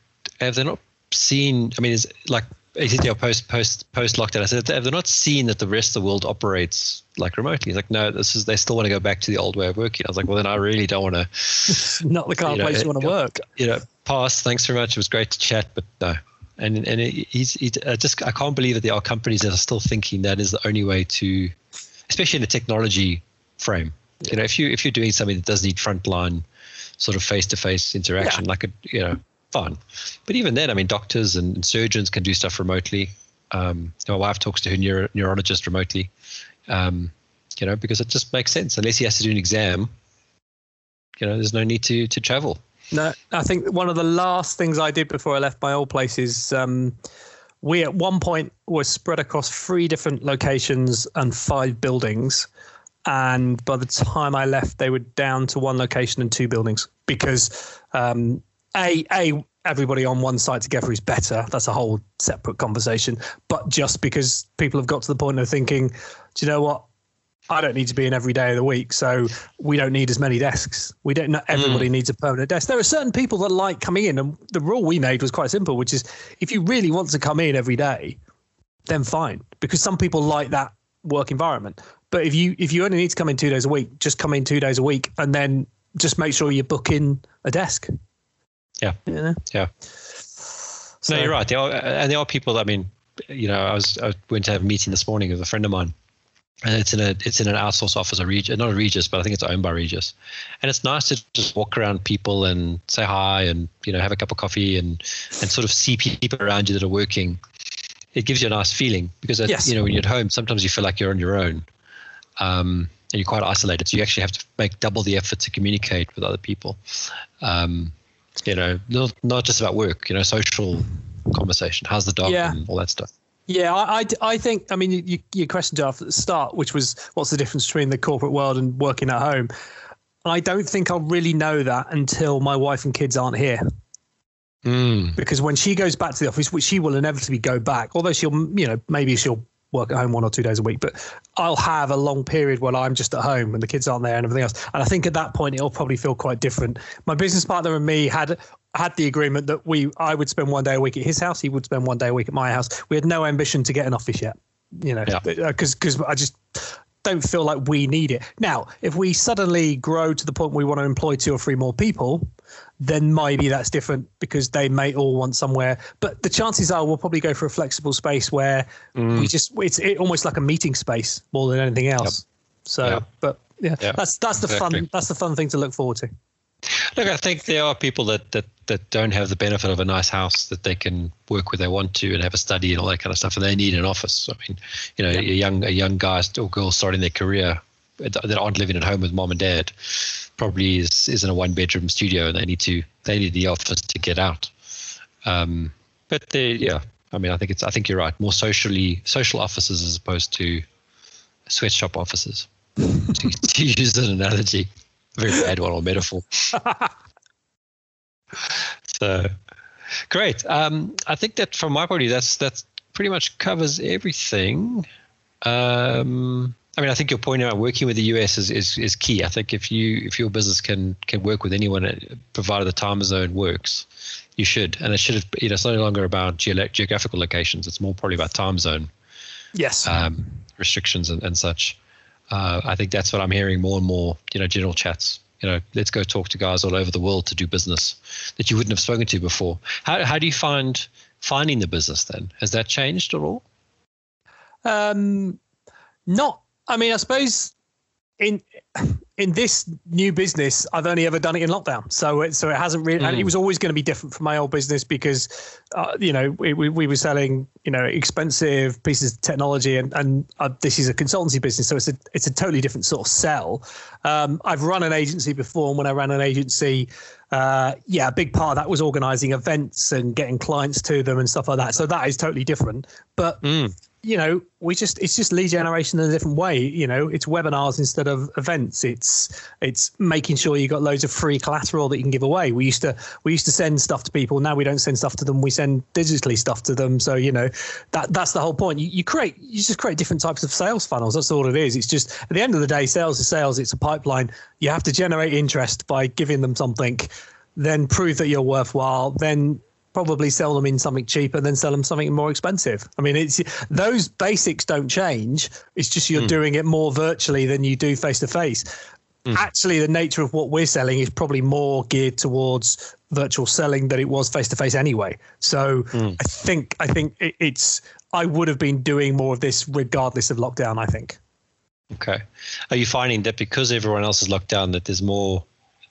have they not seen? I mean, it's like ACTL post post post lockdown. I said, have they not seen that the rest of the world operates like remotely? He's like, no, this is they still want to go back to the old way of working. I was like, well, then I really don't want to. [laughs] not the kind of place you want to work. You know, pass. Thanks very much. It was great to chat, but no, and and it, he's he, I just I can't believe that there are companies that are still thinking that is the only way to, especially in a technology frame. Yeah. You know, if you if you're doing something that does need frontline, sort of face to face interaction, yeah. like a you know, fine. But even then, I mean, doctors and surgeons can do stuff remotely. Um, my wife talks to her neuro, neurologist remotely. Um, you know, because it just makes sense. Unless he has to do an exam, you know, there's no need to to travel. No, I think one of the last things I did before I left my old place is um, we at one point were spread across three different locations and five buildings. And by the time I left, they were down to one location and two buildings because um, a a everybody on one site together is better. That's a whole separate conversation. But just because people have got to the point of thinking, do you know what? I don't need to be in every day of the week, so we don't need as many desks. We don't. Not everybody mm. needs a permanent desk. There are certain people that like coming in, and the rule we made was quite simple, which is if you really want to come in every day, then fine, because some people like that work environment. But if you if you only need to come in two days a week, just come in two days a week, and then just make sure you book in a desk. Yeah. You know? Yeah. So, no, you're right. There are, and there are people. I mean, you know, I was I went to have a meeting this morning with a friend of mine and it's in a it's in an outsourced office, a Regis, not a Regus, but I think it's owned by Regus, And it's nice to just walk around people and say hi, and you know have a cup of coffee and and sort of see people around you that are working. It gives you a nice feeling because yes. you know when you're at home, sometimes you feel like you're on your own, um, and you're quite isolated. So you actually have to make double the effort to communicate with other people. Um, you know, not not just about work. You know, social conversation. How's the dog yeah. and all that stuff. Yeah, I, I, I, think, I mean, you, your question, Jeff, at the start, which was what's the difference between the corporate world and working at home? I don't think I'll really know that until my wife and kids aren't here. Mm. Because when she goes back to the office, which she will inevitably go back, although she'll, you know, maybe she'll work at home one or two days a week, but I'll have a long period where I'm just at home and the kids aren't there and everything else. And I think at that point it'll probably feel quite different. My business partner and me had had the agreement that we I would spend one day a week at his house, he would spend one day a week at my house. We had no ambition to get an office yet, you know, because yeah. Uh, because I just don't feel like we need it. Now, if we suddenly grow to the point we want to employ two or three more people, then maybe that's different because they may all want somewhere. But the chances are we'll probably go for a flexible space where mm. we just it's it, almost like a meeting space more than anything else. Yep. So, yep. but yeah, yep. that's that's the exactly. fun that's the fun thing to look forward to. Look, I think there are people that, that that don't have the benefit of a nice house that they can work where they want to and have a study and all that kind of stuff, and they need an office. I mean, you know, a young a young guy or girl starting their career that aren't living at home with mom and dad probably is, is in a one bedroom studio and they need to they need the office to get out. Um, but they, yeah, I mean, I think it's I think you're right. More socially social offices as opposed to sweatshop offices. [laughs] to, to use an analogy very bad one or metaphor. [laughs] so great. Um, I think that from my point of view, that's that's pretty much covers everything. Um, I mean, I think your point about working with the US is, is, is key. I think if you if your business can can work with anyone, uh, provided the time zone works, you should. And it should have, you know, it's no longer about ge- geographical locations. It's more probably about time zone. Yes. Um, restrictions and, and such uh, I think that's what I'm hearing more and more. You know, general chats. You know, let's go talk to guys all over the world to do business that you wouldn't have spoken to before. How how do you find finding the business then? Has that changed at all? Um, not. I mean, I suppose in in this new business, I've only ever done it in lockdown, so it so it hasn't really. Mm. And it mm. was always going to be different from my old business because, uh, you know, we, we, we were selling you know expensive pieces of technology, and and uh, this is a consultancy business, so it's a it's a totally different sort of sell. Um, I've run an agency before, and when I ran an agency, uh, yeah, a big part of that was organising events and getting clients to them and stuff like that. So that is totally different, but. Mm you know, we just it's just lead generation in a different way. You know, it's webinars instead of events. It's it's making sure you got loads of free collateral that you can give away. We used to we used to send stuff to people. Now we don't send stuff to them. We send digitally stuff to them. So you know that that's the whole point. You, you create you just create different types of sales funnels. That's all it is. It's just at the end of the day, sales is sales. It's a pipeline. You have to generate interest by giving them something, then prove that you're worthwhile. Then probably sell them in something cheaper than sell them something more expensive. I mean, it's those basics don't change. It's just you're mm. doing it more virtually than you do face to face. Actually, the nature of what we're selling is probably more geared towards virtual selling that it was face to face anyway. So mm. I think I think it, it's I would have been doing more of this regardless of lockdown. I think. Okay, are you finding that because everyone else is locked down that there's more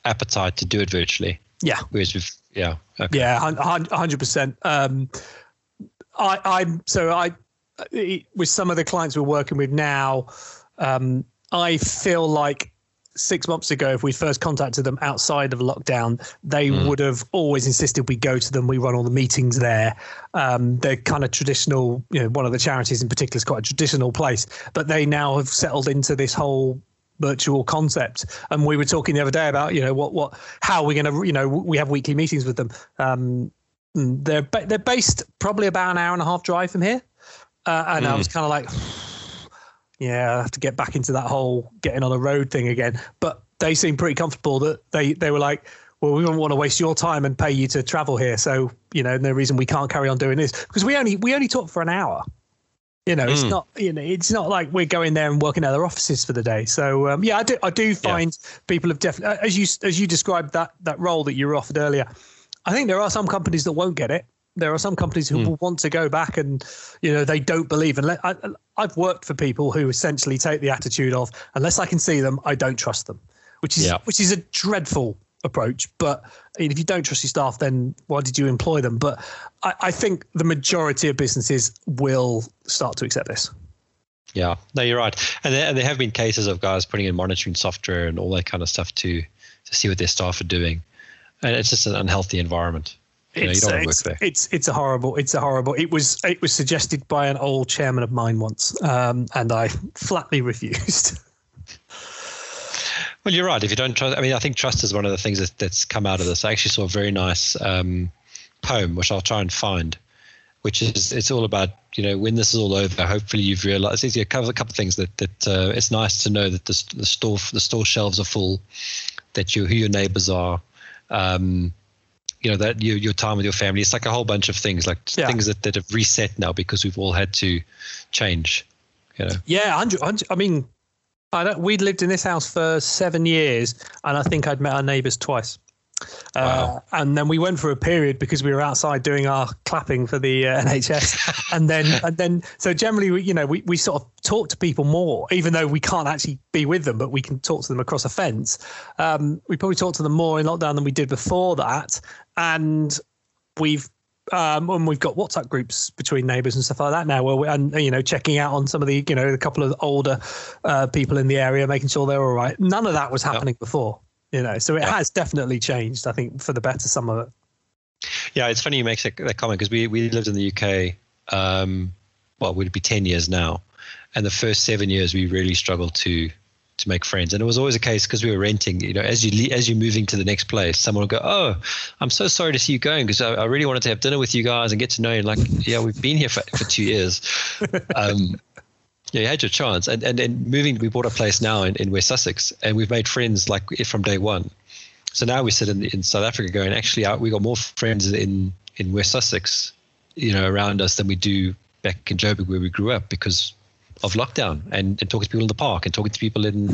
appetite to do it virtually? Yeah. Whereas with yeah. Okay. Yeah, hundred percent. Um, I I'm so I with some of the clients we're working with now. Um, I feel like six months ago, if we first contacted them outside of lockdown, they mm. would have always insisted we go to them. We run all the meetings there. Um, they're kind of traditional. You know, one of the charities in particular is quite a traditional place, but they now have settled into this whole virtual concept. And we were talking the other day about you know what what how we're going to you know we have weekly meetings with them. Um, they're they're based probably about an hour and a half drive from here, uh, and mm. I was kind of like [sighs] yeah, I have to get back into that whole getting on a road thing again. But they seem pretty comfortable that they they were like, well, we don't want to waste your time and pay you to travel here. So you know, no reason we can't carry on doing this because we only we only talk for an hour. You know, it's mm. not you know it's not like we're going there and working at their offices for the day. So um, yeah, I do I do find yeah. people have definitely as you as you described that that role that you were offered earlier. I think there are some companies that won't get it there are some companies who mm. will want to go back and you know they don't believe and I, have worked for people who essentially take the attitude of unless i can see them i don't trust them which is yeah. which is a dreadful approach but if you don't trust your staff then why did you employ them? But I, I think the majority of businesses will start to accept this. Yeah. No you're right. And there, and there have been cases of guys putting in monitoring software and all that kind of stuff to to see what their staff are doing. And it's just an unhealthy environment. It's, yeah, it's, it's, it's a horrible it's a horrible it was it was suggested by an old chairman of mine once um, and I flatly [laughs] refused. Well, you're right. If you don't trust, I mean, I think trust is one of the things that, that's come out of this. I actually saw a very nice um, poem, which I'll try and find, which is it's all about you know when this is all over. Hopefully, you've realized. It's a couple, a couple of things that that uh, it's nice to know that the, the store the store shelves are full, that you who your neighbors are. Um, you know that your your time with your family. It's like a whole bunch of things, like yeah. things that, that have reset now because we've all had to change. You know. Yeah, 100, 100 I mean, I don't, we'd lived in this house for seven years, and I think I'd met our neighbours twice. Uh, and then we went for a period because we were outside doing our clapping for the uh, [laughs] NHS, and then and then so generally, we, you know, we, we sort of talk to people more, even though we can't actually be with them, but we can talk to them across a fence. Um, we probably talked to them more in lockdown than we did before that, and we've um, and we've got WhatsApp groups between neighbours and stuff like that now, where we and you know checking out on some of the you know a couple of older uh, people in the area, making sure they're all right. None of that was happening before you know so it has definitely changed i think for the better some of it. Yeah it's funny you make that, that comment because we, we lived in the uk um, well would be 10 years now and the first seven years we really struggled to to make friends and it was always a case because we were renting you know as you as you're moving to the next place someone will go oh i'm so sorry to see you going because I, I, really wanted to have dinner with you guys and get to know you like yeah we've been here for, for two years [laughs] um, yeah, you had your chance. And and, and moving, we bought a place now in, in West Sussex, and we've made friends like from day one. So now we sit in, in South Africa going, actually, we got more friends in, in West Sussex, you know, around us than we do back in Joburg where we grew up because of lockdown and, and talking to people in the park and talking to people in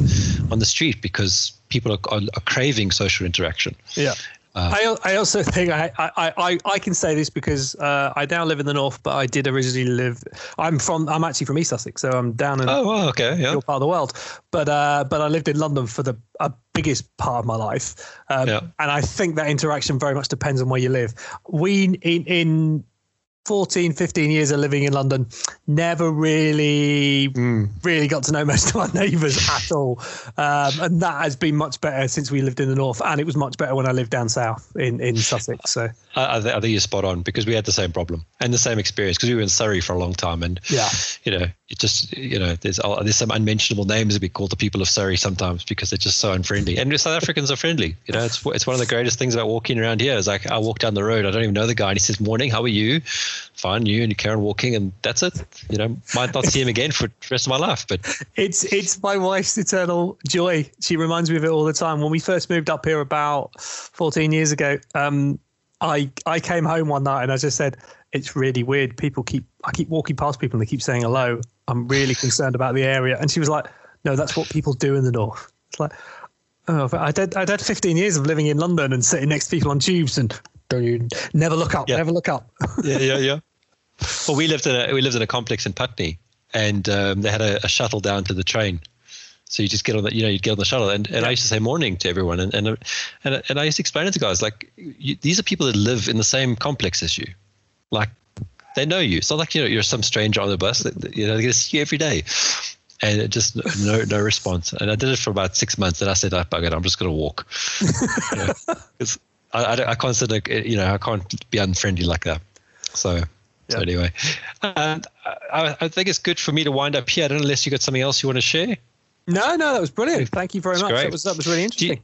on the street because people are, are, are craving social interaction. Yeah. Uh, I, I also think I, I, I, I can say this because uh, I now live in the north, but I did originally live. I'm from I'm actually from East Sussex, so I'm down in oh well, okay, yeah, your part of the world. But uh, but I lived in London for the biggest part of my life, um, yeah. and I think that interaction very much depends on where you live. We in in 14, 15 years of living in London, never really, mm. really got to know [laughs] most of my neighbours at all. Um, and that has been much better since we lived in the north. And it was much better when I lived down south in, in Sussex. So I, I, think you're spot on because we had the same problem and the same experience because we were in Surrey for a long time. And, yeah, you know, it just, you know, there's, there's some unmentionable names that we call the people of Surrey sometimes because they're just so unfriendly. And South Africans are friendly. You know, it's, it's one of the greatest things about walking around here is like I walk down the road, I don't even know the guy, and he says, Morning, how are you? Fine, you and Karen walking, and that's it. You know, might not see him again for the rest of my life, but [laughs] it's it's my wife's eternal joy. She reminds me of it all the time. When we first moved up here about 14 years ago, um, I I came home one night and I just said, "It's really weird. People keep I keep walking past people and they keep saying hello. I'm really concerned about the area." And she was like, "No, that's what people do in the north." It's like Oh, I did. I'd had 15 years of living in London and sitting next to people on tubes and don't you never look up, Yeah. never look up. [laughs] yeah, yeah, yeah. Well, we lived in a we lived in a complex in Putney, and um, they had a, a shuttle down to the train. So you just get on the, you know, you'd get on the shuttle, and, and I used to say morning to everyone, and and and, and I used to explain it to guys like, you, these are people that live in the same complex as you, like they know you. It's not like you know you're some stranger on the bus. That, you know they're going to see you every day, and it just no no response. And I did it for about six months, and I said, I bugger, it, I'm just going to walk. [laughs] you know, it's, I, I, I like, you know, I can't be unfriendly like that. So. So anyway, and I, I think it's good for me to wind up here. I don't know unless you got something else you want to share. No, no, that was brilliant. Thank you very That's much. great. That was that was really interesting.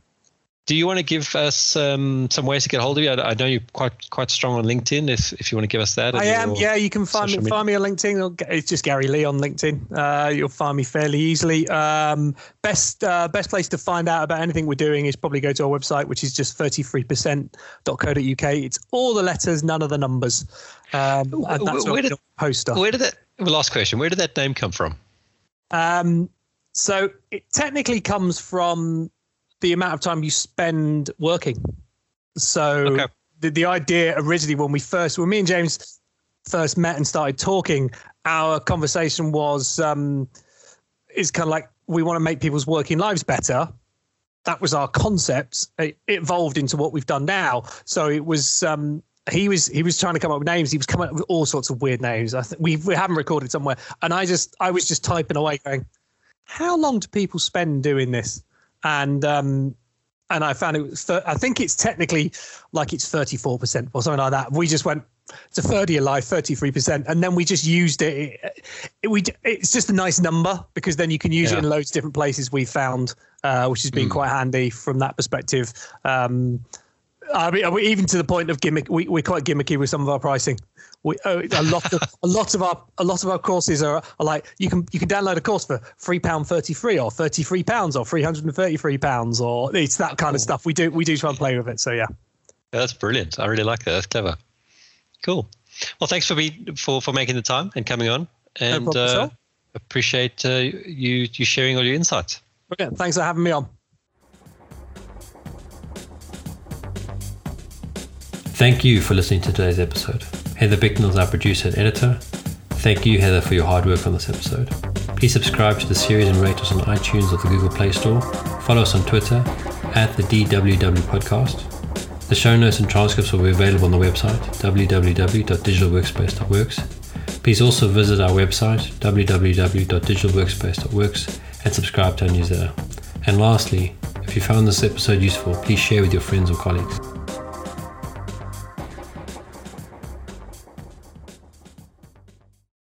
Do you want to give us um, some ways to get hold of you? I, I know you're quite quite strong on LinkedIn. If if you want to give us that, I am. Yeah, you can find me, media. find me on LinkedIn. It's just Garry Lee on LinkedIn. Uh, you'll find me fairly easily. Um, best uh, best place to find out about anything we're doing is probably go to our website, which is just 33%.co.uk. It's all the letters, none of the numbers. Um, and that's where where did- post stuff. Where did that? Last question. Where did that name come from? Um, so it technically comes from the amount of time you spend working. So Okay. the, the idea originally when we first, when me and James first met and started talking, our conversation was um, is kind of like we want to make people's working lives better. That was our concept. It, it evolved into what we've done now. So it was um, he was he was trying to come up with names. He was coming up with all sorts of weird names. I think we we haven't recorded somewhere, and I just I was just typing away, going, "How long do people spend doing this?" And um, and I found it was thir- I think it's technically like it's thirty four percent or something like that. We just went it's a third of your life, thirty three percent, and then we just used it. It, it. We it's just a nice number because then you can use Yeah. it in loads of different places. We found, uh, which has been Mm. quite handy from that perspective. Um, I mean, we- even to the point of gimmick, we, we're quite gimmicky with some of our pricing. We oh, a lot of a lot of our a lot of our courses are, are like you can you can download a course for three pound thirty three or thirty three pounds or three hundred and thirty three pounds or it's that kind of stuff. We do we do try and play with it. So yeah, Yeah, that's brilliant. I really like that. That's clever. Cool. Well, thanks for me for for making the time and coming on, and problem uh, appreciate uh, you you sharing all your insights. Brilliant. Thanks for having me on. Thank you for listening to today's episode. Heather Bicknell is our producer and editor. Thank you, Heather, for your hard work on this episode. Please subscribe to the series and rate us on iTunes or the Google Play Store. Follow us on Twitter at the DWW Podcast. The show notes and transcripts will be available on the website www.digitalworkspace.works. Please also visit our website www.digitalworkspace.works and subscribe to our newsletter. And lastly, if you found this episode useful, please share with your friends or colleagues.